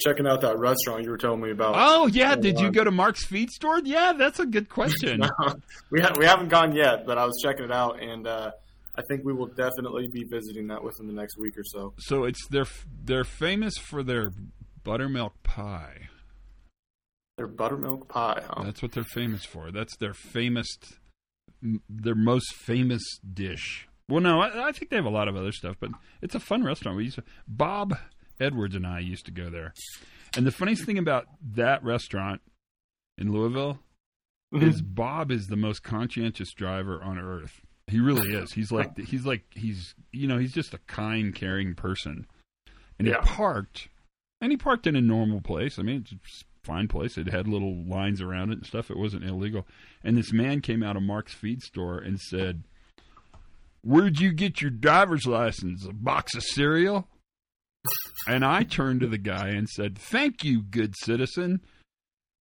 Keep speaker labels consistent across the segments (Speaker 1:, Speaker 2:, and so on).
Speaker 1: checking out that restaurant you were telling me about.
Speaker 2: Oh yeah, did you go to Mark's Feed Store? Yeah, that's a good question.
Speaker 1: no, we ha- we haven't gone yet, but I was checking it out, and uh, I think we will definitely be visiting that within the next week or so.
Speaker 2: So it's they're they're famous for their buttermilk pie.
Speaker 1: Their buttermilk pie. Huh?
Speaker 2: That's what they're famous for. That's their famous, their most famous dish. Well, no, I, I, think they have a lot of other stuff, but it's a fun restaurant. We used to, Bob Edwards and I used to go there. And the funniest thing about that restaurant in Louisville mm-hmm. is Bob is the most conscientious driver on earth. He really is. He's like he's like he's you know he's just a kind, caring person. And yeah. he parked, and he parked in a normal place. I mean, it's a fine place. It had little lines around it and stuff. It wasn't illegal. And this man came out of Mark's feed store and said, "Where'd you get your driver's license? A box of cereal?" And I turned to the guy and said, Thank you, good citizen.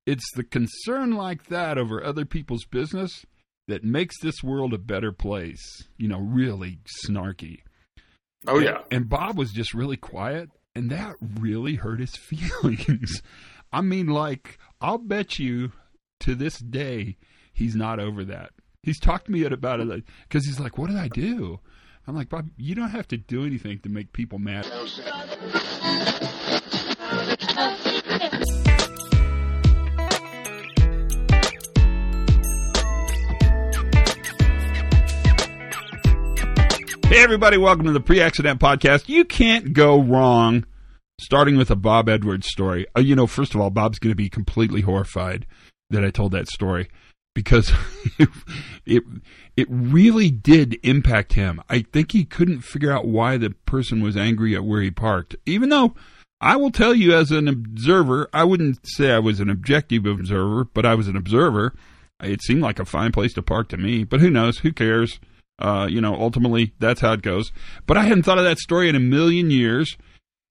Speaker 2: It's the concern like that over other people's business that makes this world a better place. You know, really snarky.
Speaker 1: Oh, yeah.
Speaker 2: And, and Bob was just really quiet, and that really hurt his feelings. I mean, like, I'll bet you to this day he's not over that. He's talked to me about it because he's like, What did I do? I'm like, Bob, you don't have to do anything to make people mad. Hey, everybody, welcome to the Pre Accident Podcast. You can't go wrong starting with a Bob Edwards story. Uh, you know, first of all, Bob's going to be completely horrified that I told that story because it, it, it really did impact him. I think he couldn't figure out why the person was angry at where he parked, even though I will tell you as an observer, I wouldn't say I was an objective observer, but I was an observer. It seemed like a fine place to park to me, but who knows? Who cares? Uh, you know, ultimately, that's how it goes. But I hadn't thought of that story in a million years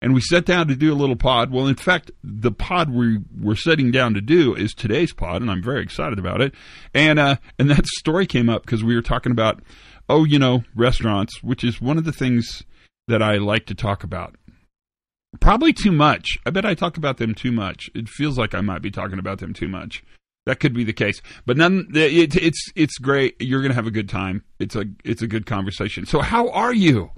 Speaker 2: and we sat down to do a little pod. Well, in fact, the pod we were sitting down to do is today's pod, and I'm very excited about it. And uh, and that story came up because we were talking about, oh, you know, restaurants, which is one of the things that I like to talk about. Probably too much. I bet I talk about them too much. It feels like I might be talking about them too much. That could be the case, but none. It, it's it's great. You're gonna have a good time. It's a it's a good conversation. So how are you?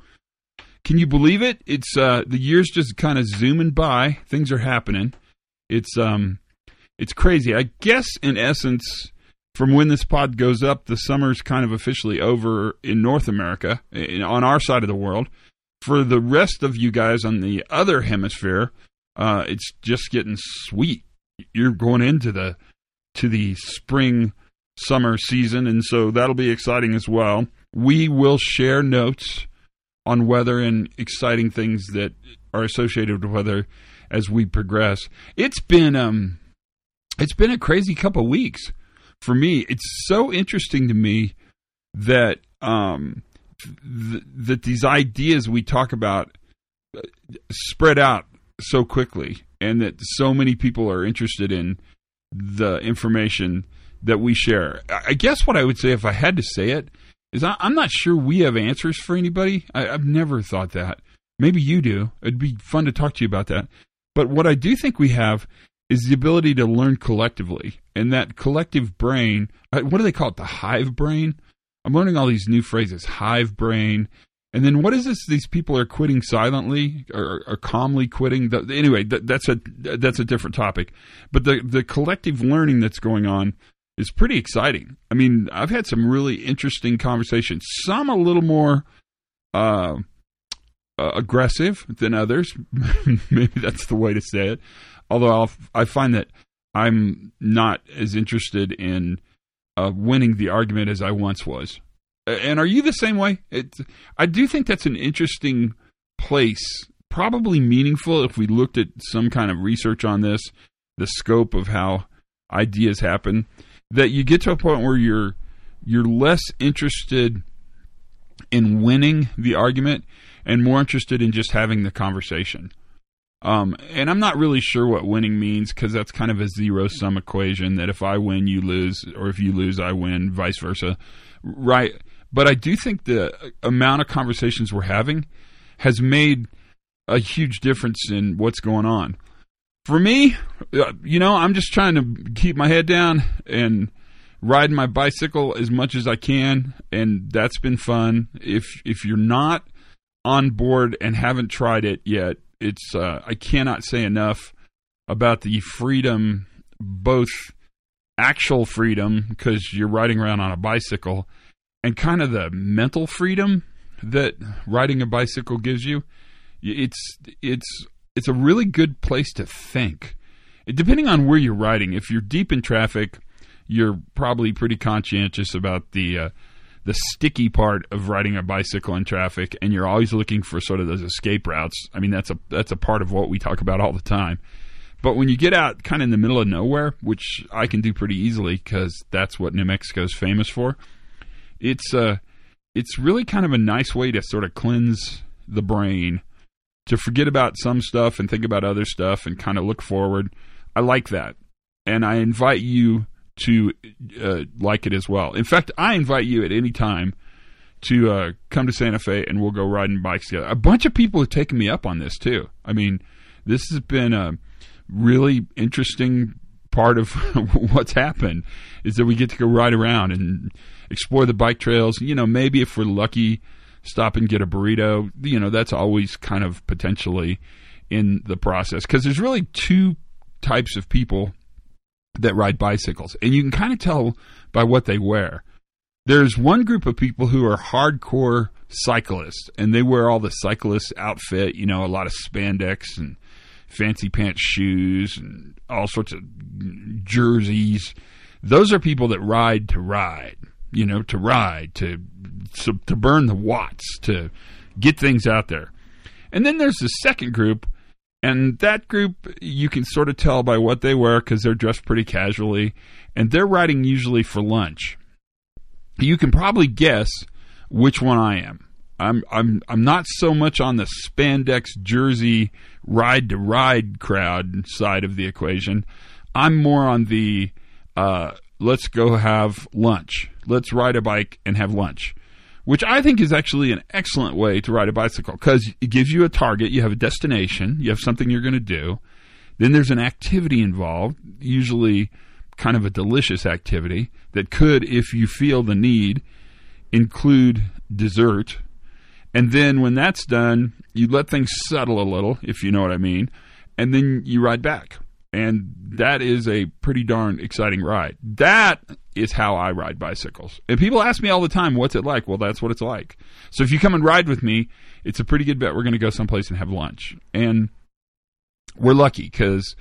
Speaker 2: Can you believe it? It's uh, the years just kind of zooming by. Things are happening. It's um, it's crazy. I guess in essence, from when this pod goes up, the summer's kind of officially over in North America, in, on our side of the world. For the rest of you guys on the other hemisphere, uh, it's just getting sweet. You're going into the to the spring summer season, and so that'll be exciting as well. We will share notes on weather and exciting things that are associated with weather as we progress. It's been um it's been a crazy couple weeks for me. It's so interesting to me that um th- that these ideas we talk about uh, spread out so quickly and that so many people are interested in the information that we share. I guess what I would say if I had to say it is I, am not sure we have answers for anybody. I, have never thought that. Maybe you do. It'd be fun to talk to you about that. But what I do think we have is the ability to learn collectively. And that collective brain, uh, what do they call it? The hive brain? I'm learning all these new phrases hive brain. And then what is this? These people are quitting silently or, or calmly quitting. The, anyway, that, that's a that's a different topic. But the the collective learning that's going on is pretty exciting. I mean, I've had some really interesting conversations. Some a little more uh, uh, aggressive than others. Maybe that's the way to say it. Although I'll, I find that I'm not as interested in uh, winning the argument as I once was. And are you the same way? It, I do think that's an interesting place, probably meaningful if we looked at some kind of research on this, the scope of how ideas happen that you get to a point where you're you're less interested in winning the argument and more interested in just having the conversation. Um, and I'm not really sure what winning means because that's kind of a zero sum equation that if I win, you lose, or if you lose, I win, vice versa. Right. But I do think the amount of conversations we're having has made a huge difference in what's going on. For me, uh, you know, I'm just trying to keep my head down and riding my bicycle as much as I can, and that's been fun. If if you're not on board and haven't tried it yet, it's uh, I cannot say enough about the freedom, both actual freedom because you're riding around on a bicycle, and kind of the mental freedom that riding a bicycle gives you. It's it's it's a really good place to think. Depending on where you're riding, if you're deep in traffic, you're probably pretty conscientious about the uh, the sticky part of riding a bicycle in traffic, and you're always looking for sort of those escape routes. I mean, that's a that's a part of what we talk about all the time. But when you get out kind of in the middle of nowhere, which I can do pretty easily because that's what New Mexico is famous for, it's uh, it's really kind of a nice way to sort of cleanse the brain, to forget about some stuff and think about other stuff and kind of look forward. I like that, and I invite you to uh, like it as well. In fact, I invite you at any time to uh, come to Santa Fe and we'll go riding bikes together. A bunch of people have taken me up on this too. I mean, this has been a really interesting part of what's happened is that we get to go ride around and explore the bike trails. You know, maybe if we're lucky, stop and get a burrito. You know, that's always kind of potentially in the process because there's really two types of people that ride bicycles, and you can kind of tell by what they wear. There's one group of people who are hardcore cyclists, and they wear all the cyclist outfit, you know, a lot of spandex and fancy pants shoes and all sorts of jerseys. Those are people that ride to ride, you know, to ride, to, to, to burn the watts, to get things out there. And then there's the second group and that group, you can sort of tell by what they wear because they're dressed pretty casually, and they're riding usually for lunch. You can probably guess which one I am. I'm I'm I'm not so much on the spandex jersey ride to ride crowd side of the equation. I'm more on the uh, let's go have lunch. Let's ride a bike and have lunch which I think is actually an excellent way to ride a bicycle because it gives you a target, you have a destination, you have something you're going to do. Then there's an activity involved, usually kind of a delicious activity that could, if you feel the need, include dessert. And then when that's done, you let things settle a little, if you know what I mean, and then you ride back. And that is a pretty darn exciting ride. That is how I ride bicycles. And people ask me all the time, what's it like? Well, that's what it's like. So if you come and ride with me, it's a pretty good bet we're going to go someplace and have lunch. And we're lucky because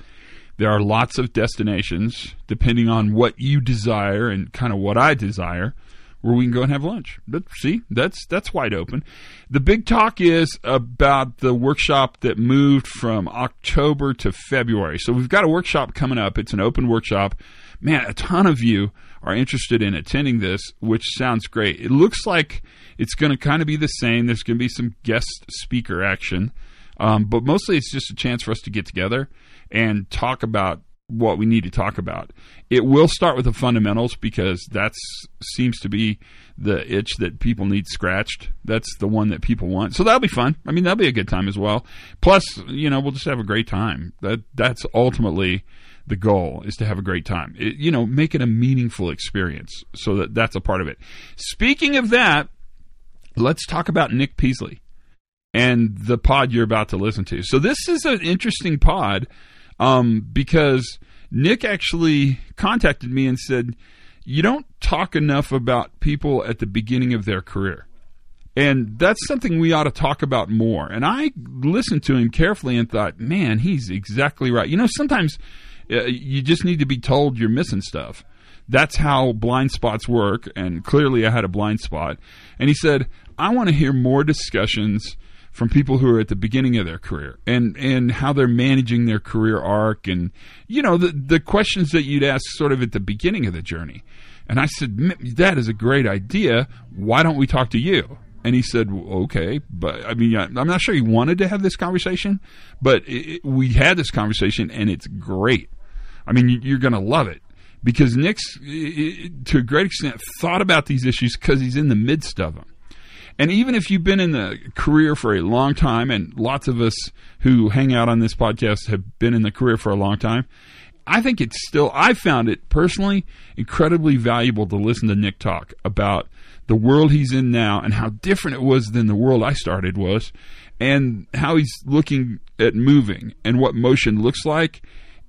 Speaker 2: there are lots of destinations, depending on what you desire and kind of what I desire, where we can go and have lunch. But see, that's that's wide open. The big talk is about the workshop that moved from October to February. So we've got a workshop coming up. It's an open workshop. Man, a ton of you are interested in attending this, which sounds great. It looks like it's going to kind of be the same. There's going to be some guest speaker action, um, but mostly it's just a chance for us to get together and talk about what we need to talk about. It will start with the fundamentals because that seems to be the itch that people need scratched. That's the one that people want. So that'll be fun. I mean, that'll be a good time as well. Plus, you know, we'll just have a great time. That that's ultimately the goal is to have a great time. It, you know, make it a meaningful experience. So that that's a part of it. Speaking of that, let's talk about Nick Peasley and the pod you're about to listen to. So this is an interesting pod um, because Nick actually contacted me and said, "You don't talk enough about people at the beginning of their career." And that's something we ought to talk about more. And I listened to him carefully and thought, man, he's exactly right. You know, sometimes Uh, you just need to be told you're missing stuff. That's how blind spots work. And clearly, I had a blind spot. And he said, I want to hear more discussions from people who are at the beginning of their career and and how they're managing their career arc and you know the the questions that you'd ask sort of at the beginning of the journey and I said that is a great idea why don't we talk to you and he said, okay, but I mean, I'm not sure he wanted to have this conversation, but it, we had this conversation and it's great. I mean, you're going to love it because Nick's, to a great extent, thought about these issues because he's in the midst of them. And even if you've been in the career for a long time, and lots of us who hang out on this podcast have been in the career for a long time, I think it's still, I found it personally incredibly valuable to listen to Nick talk about the world he's in now and how different it was than the world I started was, and how he's looking at moving and what motion looks like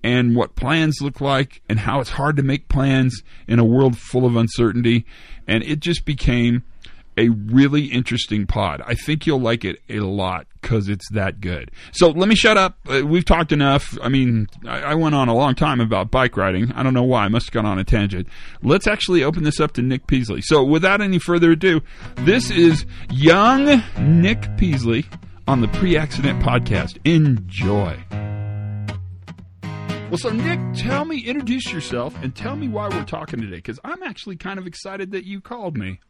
Speaker 2: and what plans look like and how it's hard to make plans in a world full of uncertainty. And it just became a really interesting pod. I think you'll like it a lot because it's that good. So let me shut up. Uh, we've talked enough. I mean, I, I, went on a long time about bike riding. I don't know why. I must have gone on a tangent. Let's actually open this up to Nick Peasley. So without any further ado, this is young Nick Peasley on the Pre Accident Podcast. Enjoy. Well, so Nick, tell me, introduce yourself and tell me why we're talking today because I'm actually kind of excited that you called me.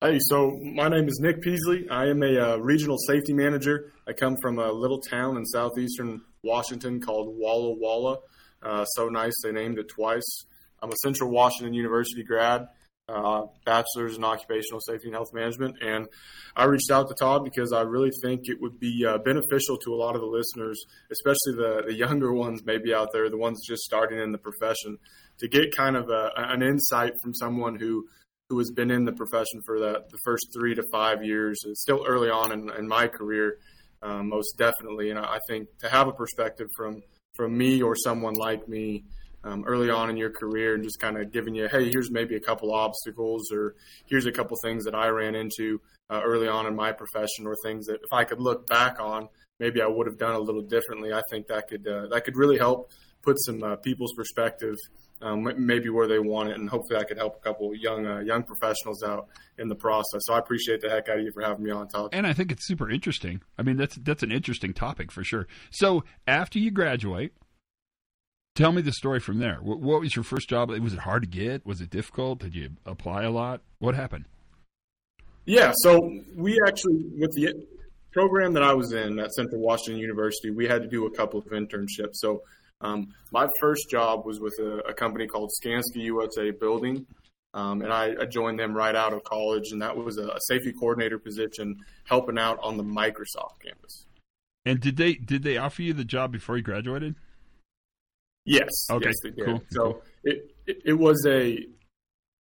Speaker 1: Hey, so my name is Nick Peasley. I am a uh, regional safety manager. I come from a little town in southeastern Washington called Walla Walla. Uh, so nice, they named it twice. I'm a Central Washington University grad, uh, bachelor's in occupational safety and health management. And I reached out to Todd because I really think it would be uh, beneficial to a lot of the listeners, especially the, the younger ones maybe out there, the ones just starting in the profession, to get kind of a, an insight from someone who – who has been in the profession for the, the first three to five years. It's still early on in, in my career, um, most definitely. And I think to have a perspective from from me or someone like me um, early on in your career and just kind of giving you, hey, here's maybe a couple obstacles or here's a couple things that I ran into uh, early on in my profession or things that if I could look back on, maybe I would have done a little differently. I think that could uh, that could really help put some uh, people's perspective um, maybe where they want it, and hopefully I could help a couple young uh, young professionals out in the process. So I appreciate the heck out of you for having me on, Todd.
Speaker 2: And I think it's super interesting. I mean, that's that's an interesting topic for sure. So after you graduate, tell me the story from there. What, what was your first job? Was it hard to get? Was it difficult? Did you apply a lot? What happened?
Speaker 1: Yeah, so we actually with the program that I was in at Central Washington University, we had to do a couple of internships. So um, my first job was with a, a company called Skanska USA Building, um, and I, I, joined them right out of college, and that was a, a, safety coordinator position, helping out on the Microsoft campus.
Speaker 2: And did they did they offer you the job before you graduated?
Speaker 1: Yes.
Speaker 2: Okay.
Speaker 1: Yes.
Speaker 2: Cool.
Speaker 1: So. It, it, it was a.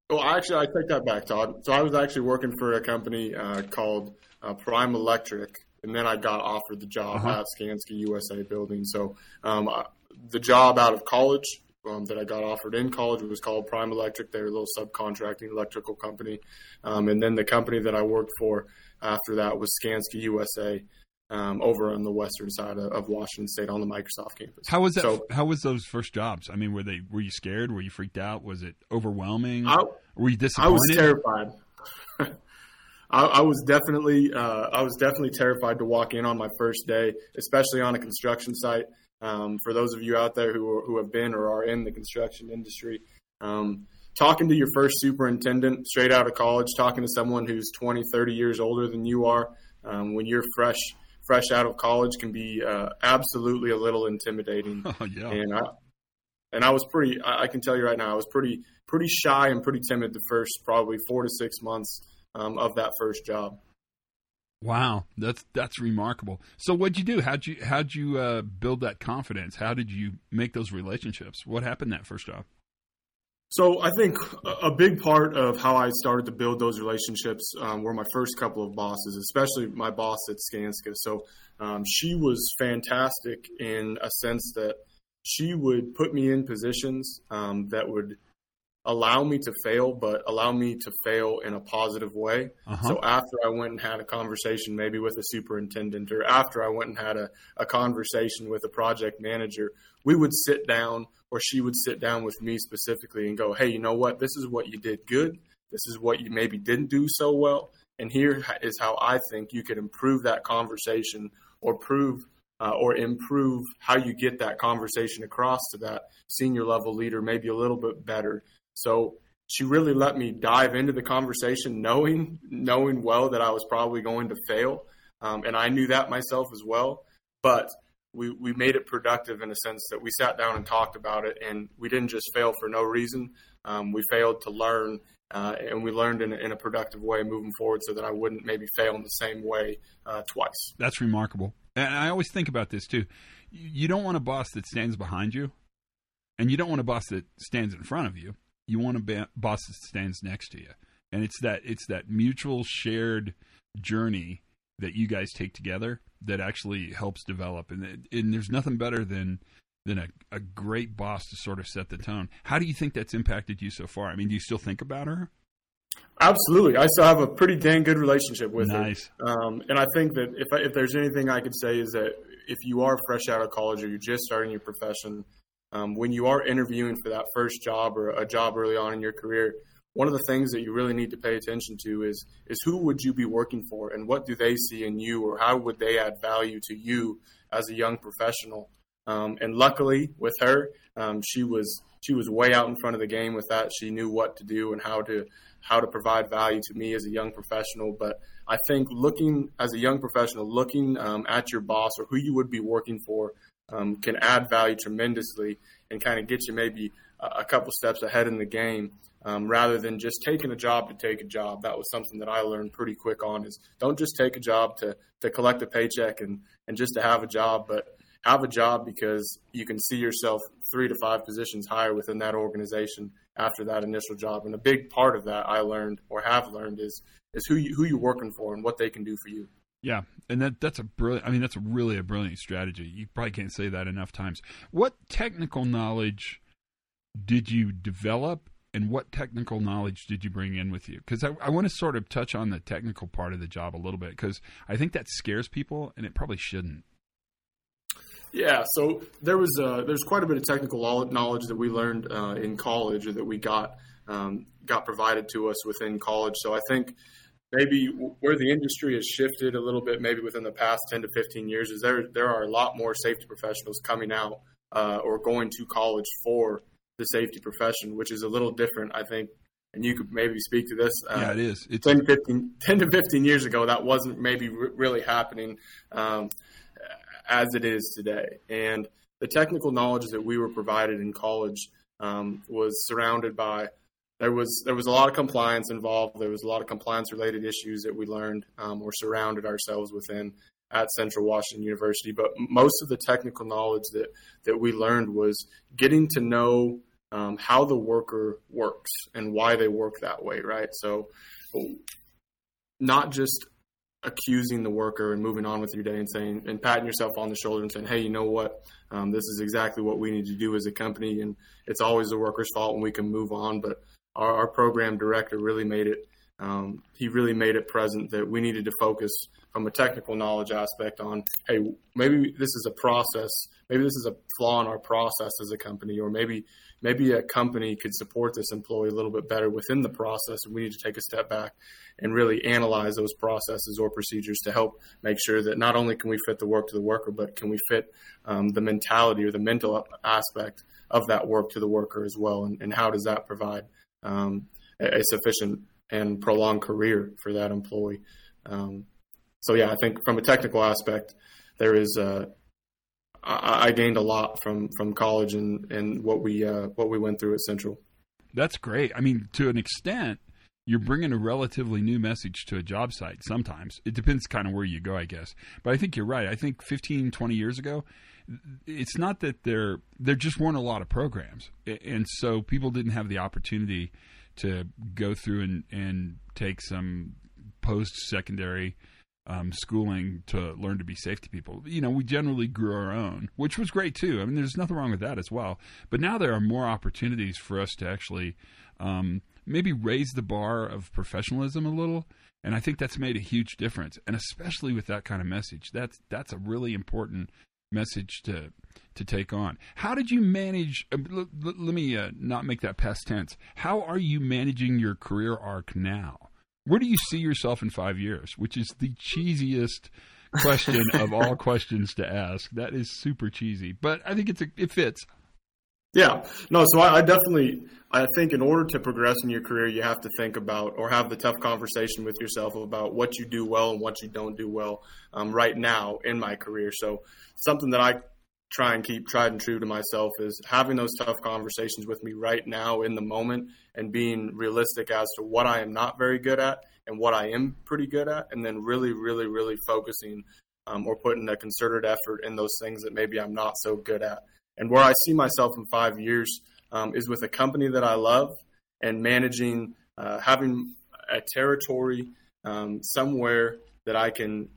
Speaker 1: Well, actually, I take that back, Todd. So I was actually working for a company uh, called uh, Prime Electric, and then I got offered the job uh-huh. at Skanska USA Building. So um, the job out of college um, that I got offered in college was called Prime Electric. They're a little subcontracting electrical company. Um, and then the company that I worked for after that was Skanska USA um, over on the western side of, of, Washington State on the Microsoft campus.
Speaker 2: How was that? So, how was those first jobs? I mean, were they were you scared? Were you freaked out? Was it overwhelming? I, were you disappointed?
Speaker 1: I was terrified. I, I, was definitely uh, I was definitely terrified to walk in on my first day, especially on a construction site. Um, for those of you out there who, who have been or are in the construction industry, um, talking to your first superintendent straight out of college, talking to someone who's 20, 30 years older than you are, um, when you're fresh fresh out of college can be uh, absolutely a little intimidating.
Speaker 2: Oh, yeah.
Speaker 1: And I and I was pretty. I, I, can tell you right now, I was pretty pretty shy and pretty timid the first probably four to six months um, of that first job.
Speaker 2: Wow, that's that's remarkable. So, what'd you do? How'd you how'd you uh, build that confidence? How did you make those relationships? What happened that first job?
Speaker 1: So, I think a big part of how I started to build those relationships um, were my first couple of bosses, especially my boss at Skanska. So, um, she was fantastic in a sense that she would put me in positions um, that would allow me to fail, but allow me to fail in a positive way. Uh-huh. So after I went and had a conversation maybe with a superintendent or after I went and had a, a conversation with a project manager, we would sit down or she would sit down with me specifically and go, Hey, you know what? This is what you did good. This is what you maybe didn't do so well. And here is how I think you could improve that conversation or prove uh, or improve how you get that conversation across to that senior level leader maybe a little bit better so she really let me dive into the conversation, knowing knowing well that I was probably going to fail, um, and I knew that myself as well. But we we made it productive in a sense that we sat down and talked about it, and we didn't just fail for no reason. Um, we failed to learn uh, and we learned in, in, a productive way moving forward so that I wouldn't maybe fail in the same way uh, twice.
Speaker 2: That's remarkable. And I always think about this too. You don't want a boss that stands behind you, and you don't want a boss that stands in front of you. You want a boss that stands next to you, and it's that it's that mutual shared journey that you guys take together that actually helps develop. And and there's nothing better than than a, a great boss to sort of set the tone. How do you think that's impacted you so far? I mean, do you still think about her?
Speaker 1: Absolutely, I still have a pretty dang good relationship with
Speaker 2: nice.
Speaker 1: her. Um, and I think that if I, if there's anything I could say is that if you are fresh out of college or you're just starting your profession, um, when you are interviewing for that first job or a job early on in your career, one of the things that you really need to pay attention to is is who would you be working for and what do they see in you or how would they add value to you as a young professional. Um, and luckily with her, um, she was she was way out in front of the game with that. She knew what to do and how to how to provide value to me as a young professional. But I think looking as a young professional, looking um, at your boss or who you would be working for um, can add value tremendously and kind of get you maybe a, a couple steps ahead in the game. Um, rather than just taking a job to take a job. That was something that I learned pretty quick on is don't just take a job to, to collect a paycheck and, and just to have a job, but have a job because you can see yourself three to five positions higher within that organization after that initial job. And a big part of that I learned or have learned is is who you, who you're working for and what they can do for you.
Speaker 2: Yeah, and that that's a brilliant. I mean, that's really a brilliant strategy. You probably can't say that enough times. What technical knowledge did you develop, and what technical knowledge did you bring in with you? Because I, I want to sort of touch on the technical part of the job a little bit because I think that scares people, and it probably shouldn't.
Speaker 1: Yeah, so there was uh, there's quite a bit of technical knowledge that we learned uh, in college or that we got um, got provided to us within college. So I think maybe where the industry has shifted a little bit, maybe within the past 10 to 15 years, is there there are a lot more safety professionals coming out uh, or going to college for the safety profession, which is a little different, I think. And you could maybe speak to this.
Speaker 2: Uh, yeah, it is.
Speaker 1: It's 10, 15, 10 to 15 years ago, that wasn't maybe really happening. Um, as it is today. And the technical knowledge that we were provided in college um, was surrounded by there was there was a lot of compliance involved. There was a lot of compliance related issues that we learned um, or surrounded ourselves within at Central Washington University. But most of the technical knowledge that that we learned was getting to know um, how the worker works and why they work that way. Right. So not just accusing the worker and moving on with your day and saying and patting yourself on the shoulder and saying, hey, you know what, um, this is exactly what we need to do as a company, and it's always the worker's fault when we can move on. But our, our program director really made it. Um, he really made it present that we needed to focus from a technical knowledge aspect on, hey, maybe this is a process, maybe this is a flaw in our process as a company, or maybe maybe a company could support this employee a little bit better within the process. And we need to take a step back and really analyze those processes or procedures to help make sure that not only can we fit the work to the worker, but can we fit um, the mentality or the mental aspect of that work to the worker as well. And, and how does that provide um, a, a, sufficient and prolonged career for that employee? Um, so, yeah, I think from a technical aspect, there is. Uh, I, I gained a lot from from college and and what we uh, what we went through at Central.
Speaker 2: That's great. I mean, to an extent, you're bringing a relatively new message to a job site sometimes. It depends kind of where you go, I guess. But I think you're right. I think 15, 20 years ago, it's not that there there just weren't a lot of programs. And so people didn't have the opportunity to go through and, and take some post secondary um, schooling to learn to be safety people. You know, we generally grew our own, which was great too. I mean, there's nothing wrong with that as well. But now there are more opportunities for us to actually um, maybe raise the bar of professionalism a little. And I think that's made a huge difference, and especially with that kind of message, that's that's a really important message to to take on. How did you manage? Uh, l- l- let me uh, not make that past tense. How are you managing your career arc now? Where do you see yourself in five years? Which is the cheesiest question of all questions to ask. That is super cheesy, but I think it's a, it fits.
Speaker 1: Yeah, no. So I, I, definitely, I think in order to progress in your career, you have to think about or have the tough conversation with yourself about what you do well and what you don't do well um, right now in my career. So something that I try and keep tried and true to myself is having those tough conversations with me right now in the moment and being realistic as to what I am not very good at and what I am pretty good at, and then really, really, really focusing um, or putting a concerted effort in those things that maybe I'm not so good at. And where I see myself in five years um, is with a company that I love and managing, uh, having a territory um, somewhere that I can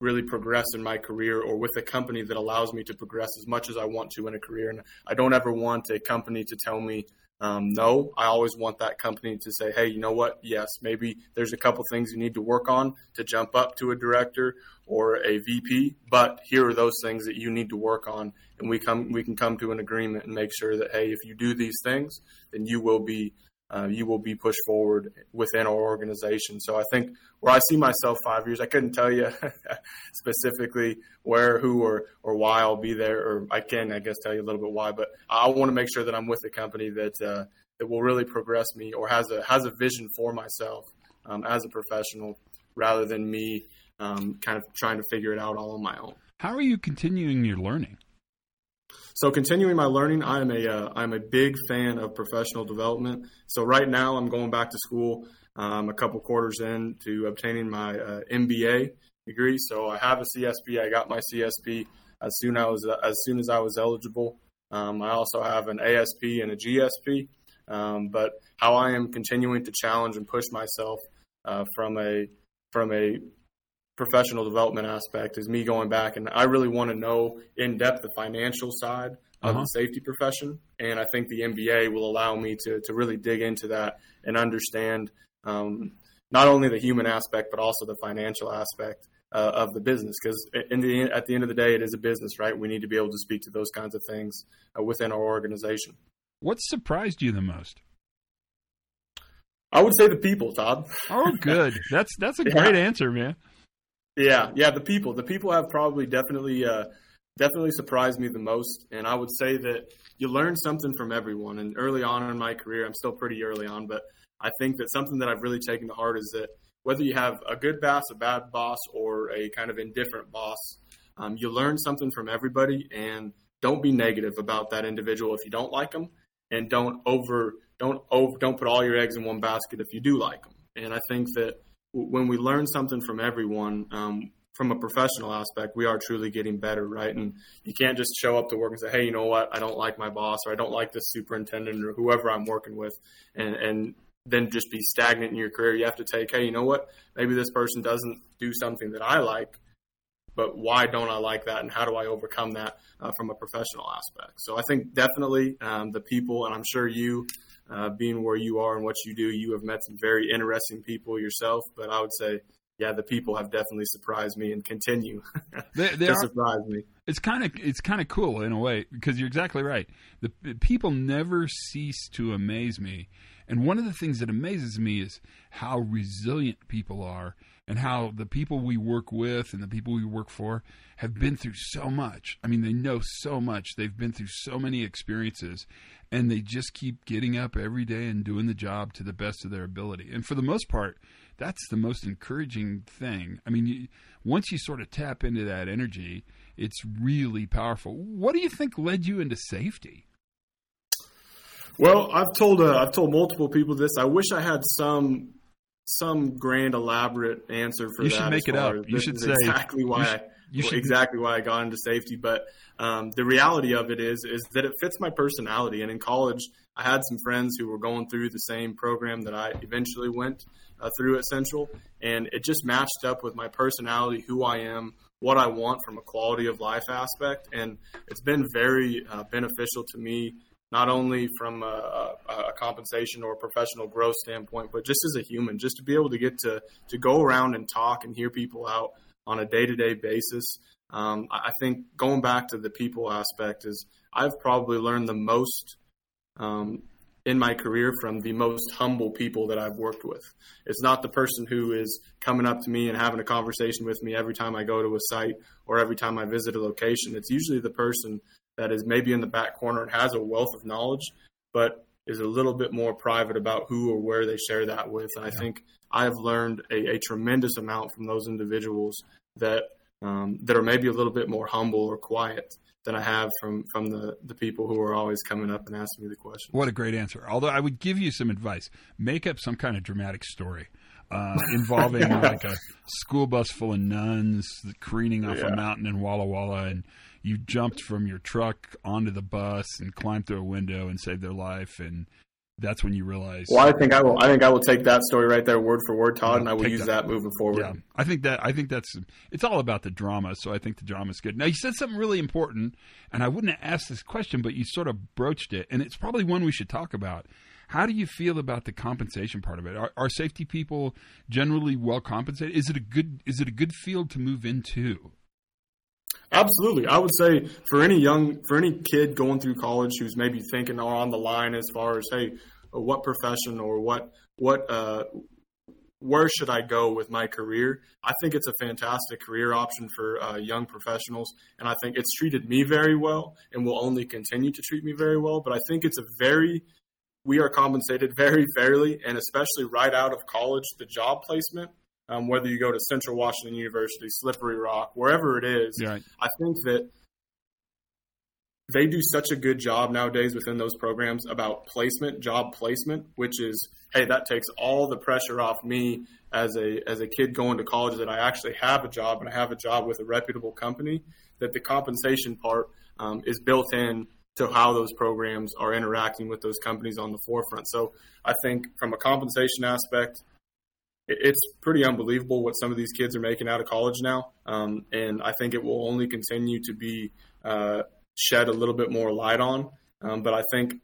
Speaker 1: really progress in my career or with a company that allows me to progress as much as I want to in a career. And I don't ever want a company to tell me um, no. I always want that company to say, hey, you know what? Yes, maybe there's a couple things you need to work on to jump up to a director or a VP, but here are those things that you need to work on, and we come we can come to an agreement and make sure that hey, if you do these things, then you will be uh, you will be pushed forward within our organization. So I think where I see myself five years, I couldn't tell you specifically where, who, or or why I'll be there, or I can, I guess, tell you a little bit why. But I want to make sure that I'm with a company that uh, that will really progress me or has a has a vision for myself um, as a professional, rather than me um, kind of trying to figure it out all on my own.
Speaker 2: How are you continuing your learning?
Speaker 1: So continuing my learning, I'm a am uh, a big fan of professional development. So right now, I'm going back to school. Um, a couple quarters in to obtaining my uh, MBA degree. So I have a CSP. I got my CSP as soon as uh, as soon as I was eligible. Um, I also have an ASP and a GSP. Um, but how I am continuing to challenge and push myself uh, from a from a professional development aspect is me going back and I really want to know in depth the financial side of uh-huh. the safety profession. And I think the MBA will allow me to, to really dig into that and understand um, not only the human aspect, but also the financial aspect uh, of the business. Because in the, at the end of the day, it is a business, right? We need to be able to speak to those kinds of things uh, within our organization.
Speaker 2: What surprised you the most?
Speaker 1: I would say the people, Todd.
Speaker 2: Oh, good. That's that's a yeah. great answer, man.
Speaker 1: Yeah, yeah, the people. The people have probably definitely uh, definitely surprised me the most, and I would say that you learn something from everyone. And early on in my career, I'm still pretty early on, but I think that something that I've really taken to heart is that whether you have a good boss, a bad boss, or a kind of indifferent boss, um, you learn something from everybody, and don't be negative about that individual if you don't like them, and don't over don't over don't put all your eggs in one basket if you do like them. And I think that when we learn something from everyone, um, from a professional aspect, we are truly getting better, right? And you can't just show up to work and say, "Hey, you know what? I don't like my boss, or I don't like this superintendent, or whoever I'm working with," and and then just be stagnant in your career. You have to take, "Hey, you know what? Maybe this person doesn't do something that I like, but why don't I like that, and how do I overcome that uh, from a professional aspect?" So I think definitely um, the people, and I'm sure you uh, being where you are and what you do, you have met some very interesting people yourself. But I would say, yeah, the people have definitely surprised me and continue they, they to are, surprise me.
Speaker 2: It's kind of it's kind of cool in a way because you're exactly right. The, the people never cease to amaze me, and one of the things that amazes me is how resilient people are and how the people we work with and the people we work for have been through so much. I mean, they know so much. They've been through so many experiences and they just keep getting up every day and doing the job to the best of their ability. And for the most part, that's the most encouraging thing. I mean, you, once you sort of tap into that energy, it's really powerful. What do you think led you into safety?
Speaker 1: Well, I've told uh, I've told multiple people this. I wish I had some some grand elaborate answer for
Speaker 2: you
Speaker 1: that.
Speaker 2: You should make it up. You should say
Speaker 1: exactly why you should, you should, exactly why I got into safety. But um, the reality of it is is that it fits my personality. And in college, I had some friends who were going through the same program that I eventually went uh, through at Central, and it just matched up with my personality, who I am, what I want from a quality of life aspect, and it's been very uh, beneficial to me not only from a, a, compensation or a professional growth standpoint, but just as a human, just to be able to get to to go around and talk and hear people out on a day to day basis. Um, I think going back to the people aspect is I've probably learned the most um, in my career from the most humble people that I've worked with. It's not the person who is coming up to me and having a conversation with me every time I go to a site or every time I visit a location. It's usually the person that is maybe in the back corner and has a wealth of knowledge, but is a little bit more private about who or where they share that with. And I think I've learned a, a, tremendous amount from those individuals that um, that are maybe a little bit more humble or quiet than I have from from the the people who are always coming up and asking me the question.
Speaker 2: What a great answer! Although I would give you some advice: make up some kind of dramatic story. Uh, involving yeah. like a school bus full of nuns careening off yeah. a mountain in Walla Walla, and you jumped from your truck onto the bus and climbed through a window and saved their life, and that's when you realize.
Speaker 1: Well, I think I will. I think I will take that story right there, word for word, Todd, and I will use that. that. moving forward. Yeah,
Speaker 2: I think that. I think that's. It's all about the drama, so I think the drama is good. Now, you said something really important, and I wouldn't have asked this question, but you sort of broached it, and it's probably one we should talk about. How do you feel about the compensation part of it? Are, are safety people generally well compensated? Is it a good? Is it a good field to move into?
Speaker 1: Absolutely, I would say for any young, for any kid going through college who's maybe thinking or on the line as far as hey, uh, what profession or what what uh, where should I go with my career? I think it's a fantastic career option for uh, young professionals, and I think it's treated me very well and will only continue to treat me very well. But I think it's a very we are compensated very fairly, and especially right out of college, the job placement um, whether you go to Central Washington University, Slippery Rock, wherever it is.
Speaker 2: Yeah.
Speaker 1: I think that they do such a good job nowadays within those programs about placement, job placement, which is hey, that takes all the pressure off me as a as a kid going to college that I actually have a job and I have a job with a reputable company. That the compensation part um, is built in to how those programs are interacting with those companies on the forefront. So I think from a compensation aspect, it's pretty unbelievable what some of these kids are making out of college now. Um, and I think it will only continue to be uh, shed a little bit more light on. Um, but I think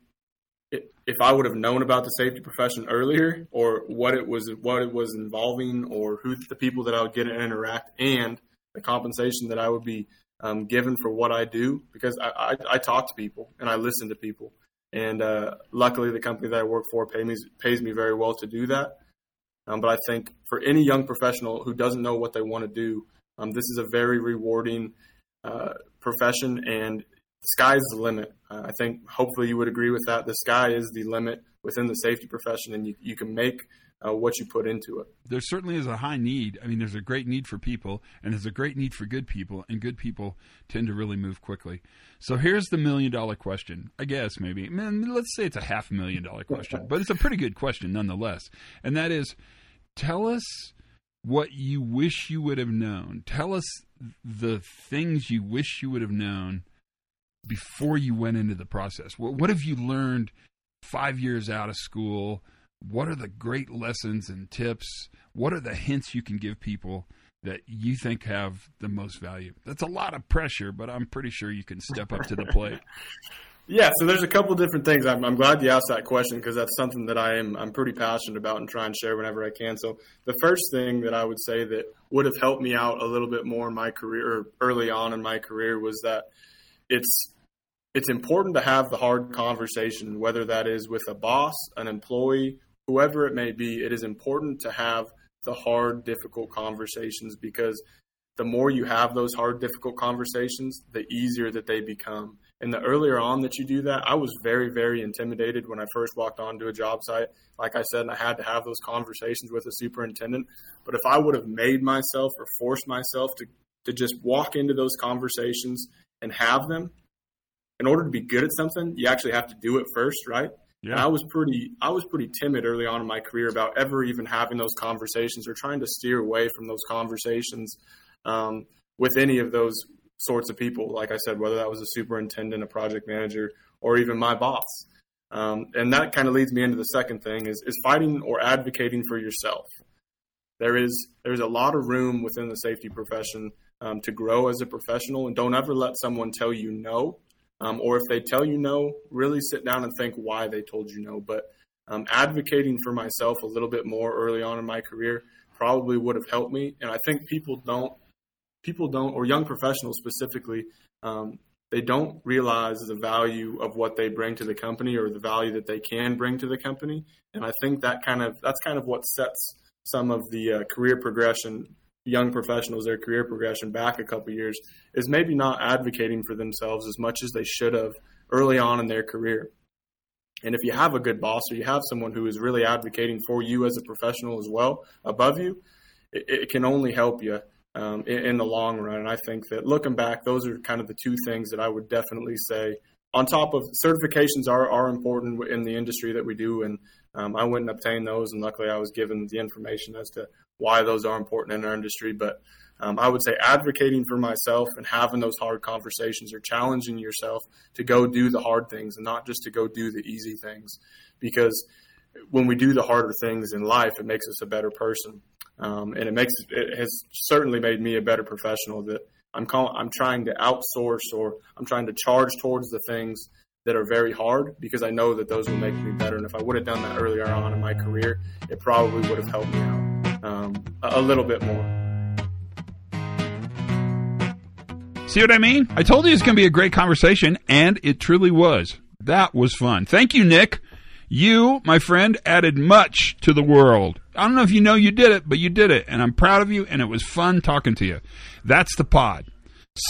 Speaker 1: it, if I would have known about the safety profession earlier, or what it was, what it was involving, or who the people that I would get to interact, and the compensation that I would be um, given for what I do, because I, I, I, talk to people and I listen to people, and uh, luckily the company that I work for pays me pays me very well to do that. Um, but I think for any young professional who doesn't know what they want to do, um, this is a very rewarding uh, profession, and the sky is the limit. Uh, I think hopefully you would agree with that. The sky is the limit within the safety profession, and you, you can make uh, what you put into it.
Speaker 2: There certainly is a high need. I mean, there's a great need for people, and there's a great need for good people, and good people tend to really move quickly. So here's the million dollar question. I guess maybe, man, let's say it's a half million dollar question, but it's a pretty good question nonetheless. And that is, tell us what you wish you would have known. Tell us the things you wish you would have known before you went into the process. What, what have you learned five years out of school? What are the great lessons and tips? What are the hints you can give people that you think have the most value? That's a lot of pressure, but I'm pretty sure you can step up to the plate.
Speaker 1: Yeah, so there's a couple different things. I'm, I'm glad you asked that question because that's something that I am I'm pretty passionate about and try and share whenever I can. So the first thing that I would say that would have helped me out a little bit more in my career, or early on in my career, was that it's it's important to have the hard conversation, whether that is with a boss, an employee, whoever it may be, it is important to have the hard, difficult conversations because the more you have those hard, difficult conversations, the easier that they become. And the earlier on that you do that, I was very, very intimidated when I first walked onto a job site. Like I said, I had to have those conversations with a superintendent. But if I would have made myself or forced myself to, to just walk into those conversations and have them, in order to be good at something, you actually have to do it first, right? Yeah. And I was pretty I was pretty timid early on in my career about ever even having those conversations or trying to steer away from those conversations um, with any of those sorts of people. Like I said, whether that was a superintendent, a project manager, or even my boss. Um, and that kind of leads me into the second thing is, is fighting or advocating for yourself. There is there's a lot of room within the safety profession um, to grow as a professional, and don't ever let someone tell you no um, or if they tell you no, really sit down and think why they told you no. But um, advocating for myself a little bit more early on in my career probably would have helped me. And I think people don't, people don't, or young professionals specifically, um, they don't realize the value of what they bring to the company or the value that they can bring to the company. And I think that kind of that's kind of what sets some of the uh, career progression young professionals their career progression back a couple years is maybe not advocating for themselves as much as they should have early on in their career. And if you have a good boss or you have someone who is really advocating for you as a professional as well above you, it, it can only help you um, in, in, the long run. And I think that looking back, those are kind of the two things that I would definitely say. On top of certifications are, are important in the industry that we do, and um, I went and obtained those, and luckily I was given the information as to why those are important in our industry. But um, I would say advocating for myself and having those hard conversations or challenging yourself to go do the hard things and not just to go do the easy things, because when we do the harder things in life, it makes us a better person. Um, and it makes it has certainly made me a better professional. That I'm I'm trying to outsource or I'm trying to charge towards the things that are very hard because I know that those will make me better. And if I would have done that earlier on in my career, it probably would have helped me out um, a, little bit more.
Speaker 2: See what I mean? I told you it's going to be a great conversation, and it truly was. That was fun. Thank you, Nick. You, my friend, added much to the world. I don't know if you know you did it, but you did it, and I'm proud of you, and it was fun talking to you. That's the pod.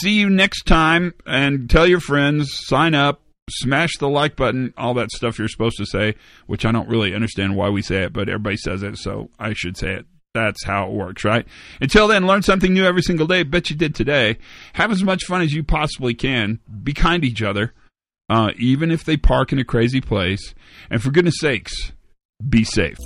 Speaker 2: See you next time, and tell your friends, sign up, smash the like button, all that stuff you're supposed to say, which I don't really understand why we say it, but everybody says it, so I should say it. That's how it works, right? Until then, learn something new every single day. Bet you did today. Have as much fun as you possibly can. Be kind to each other uh, even if they park in a crazy place. And for goodness sakes, be safe.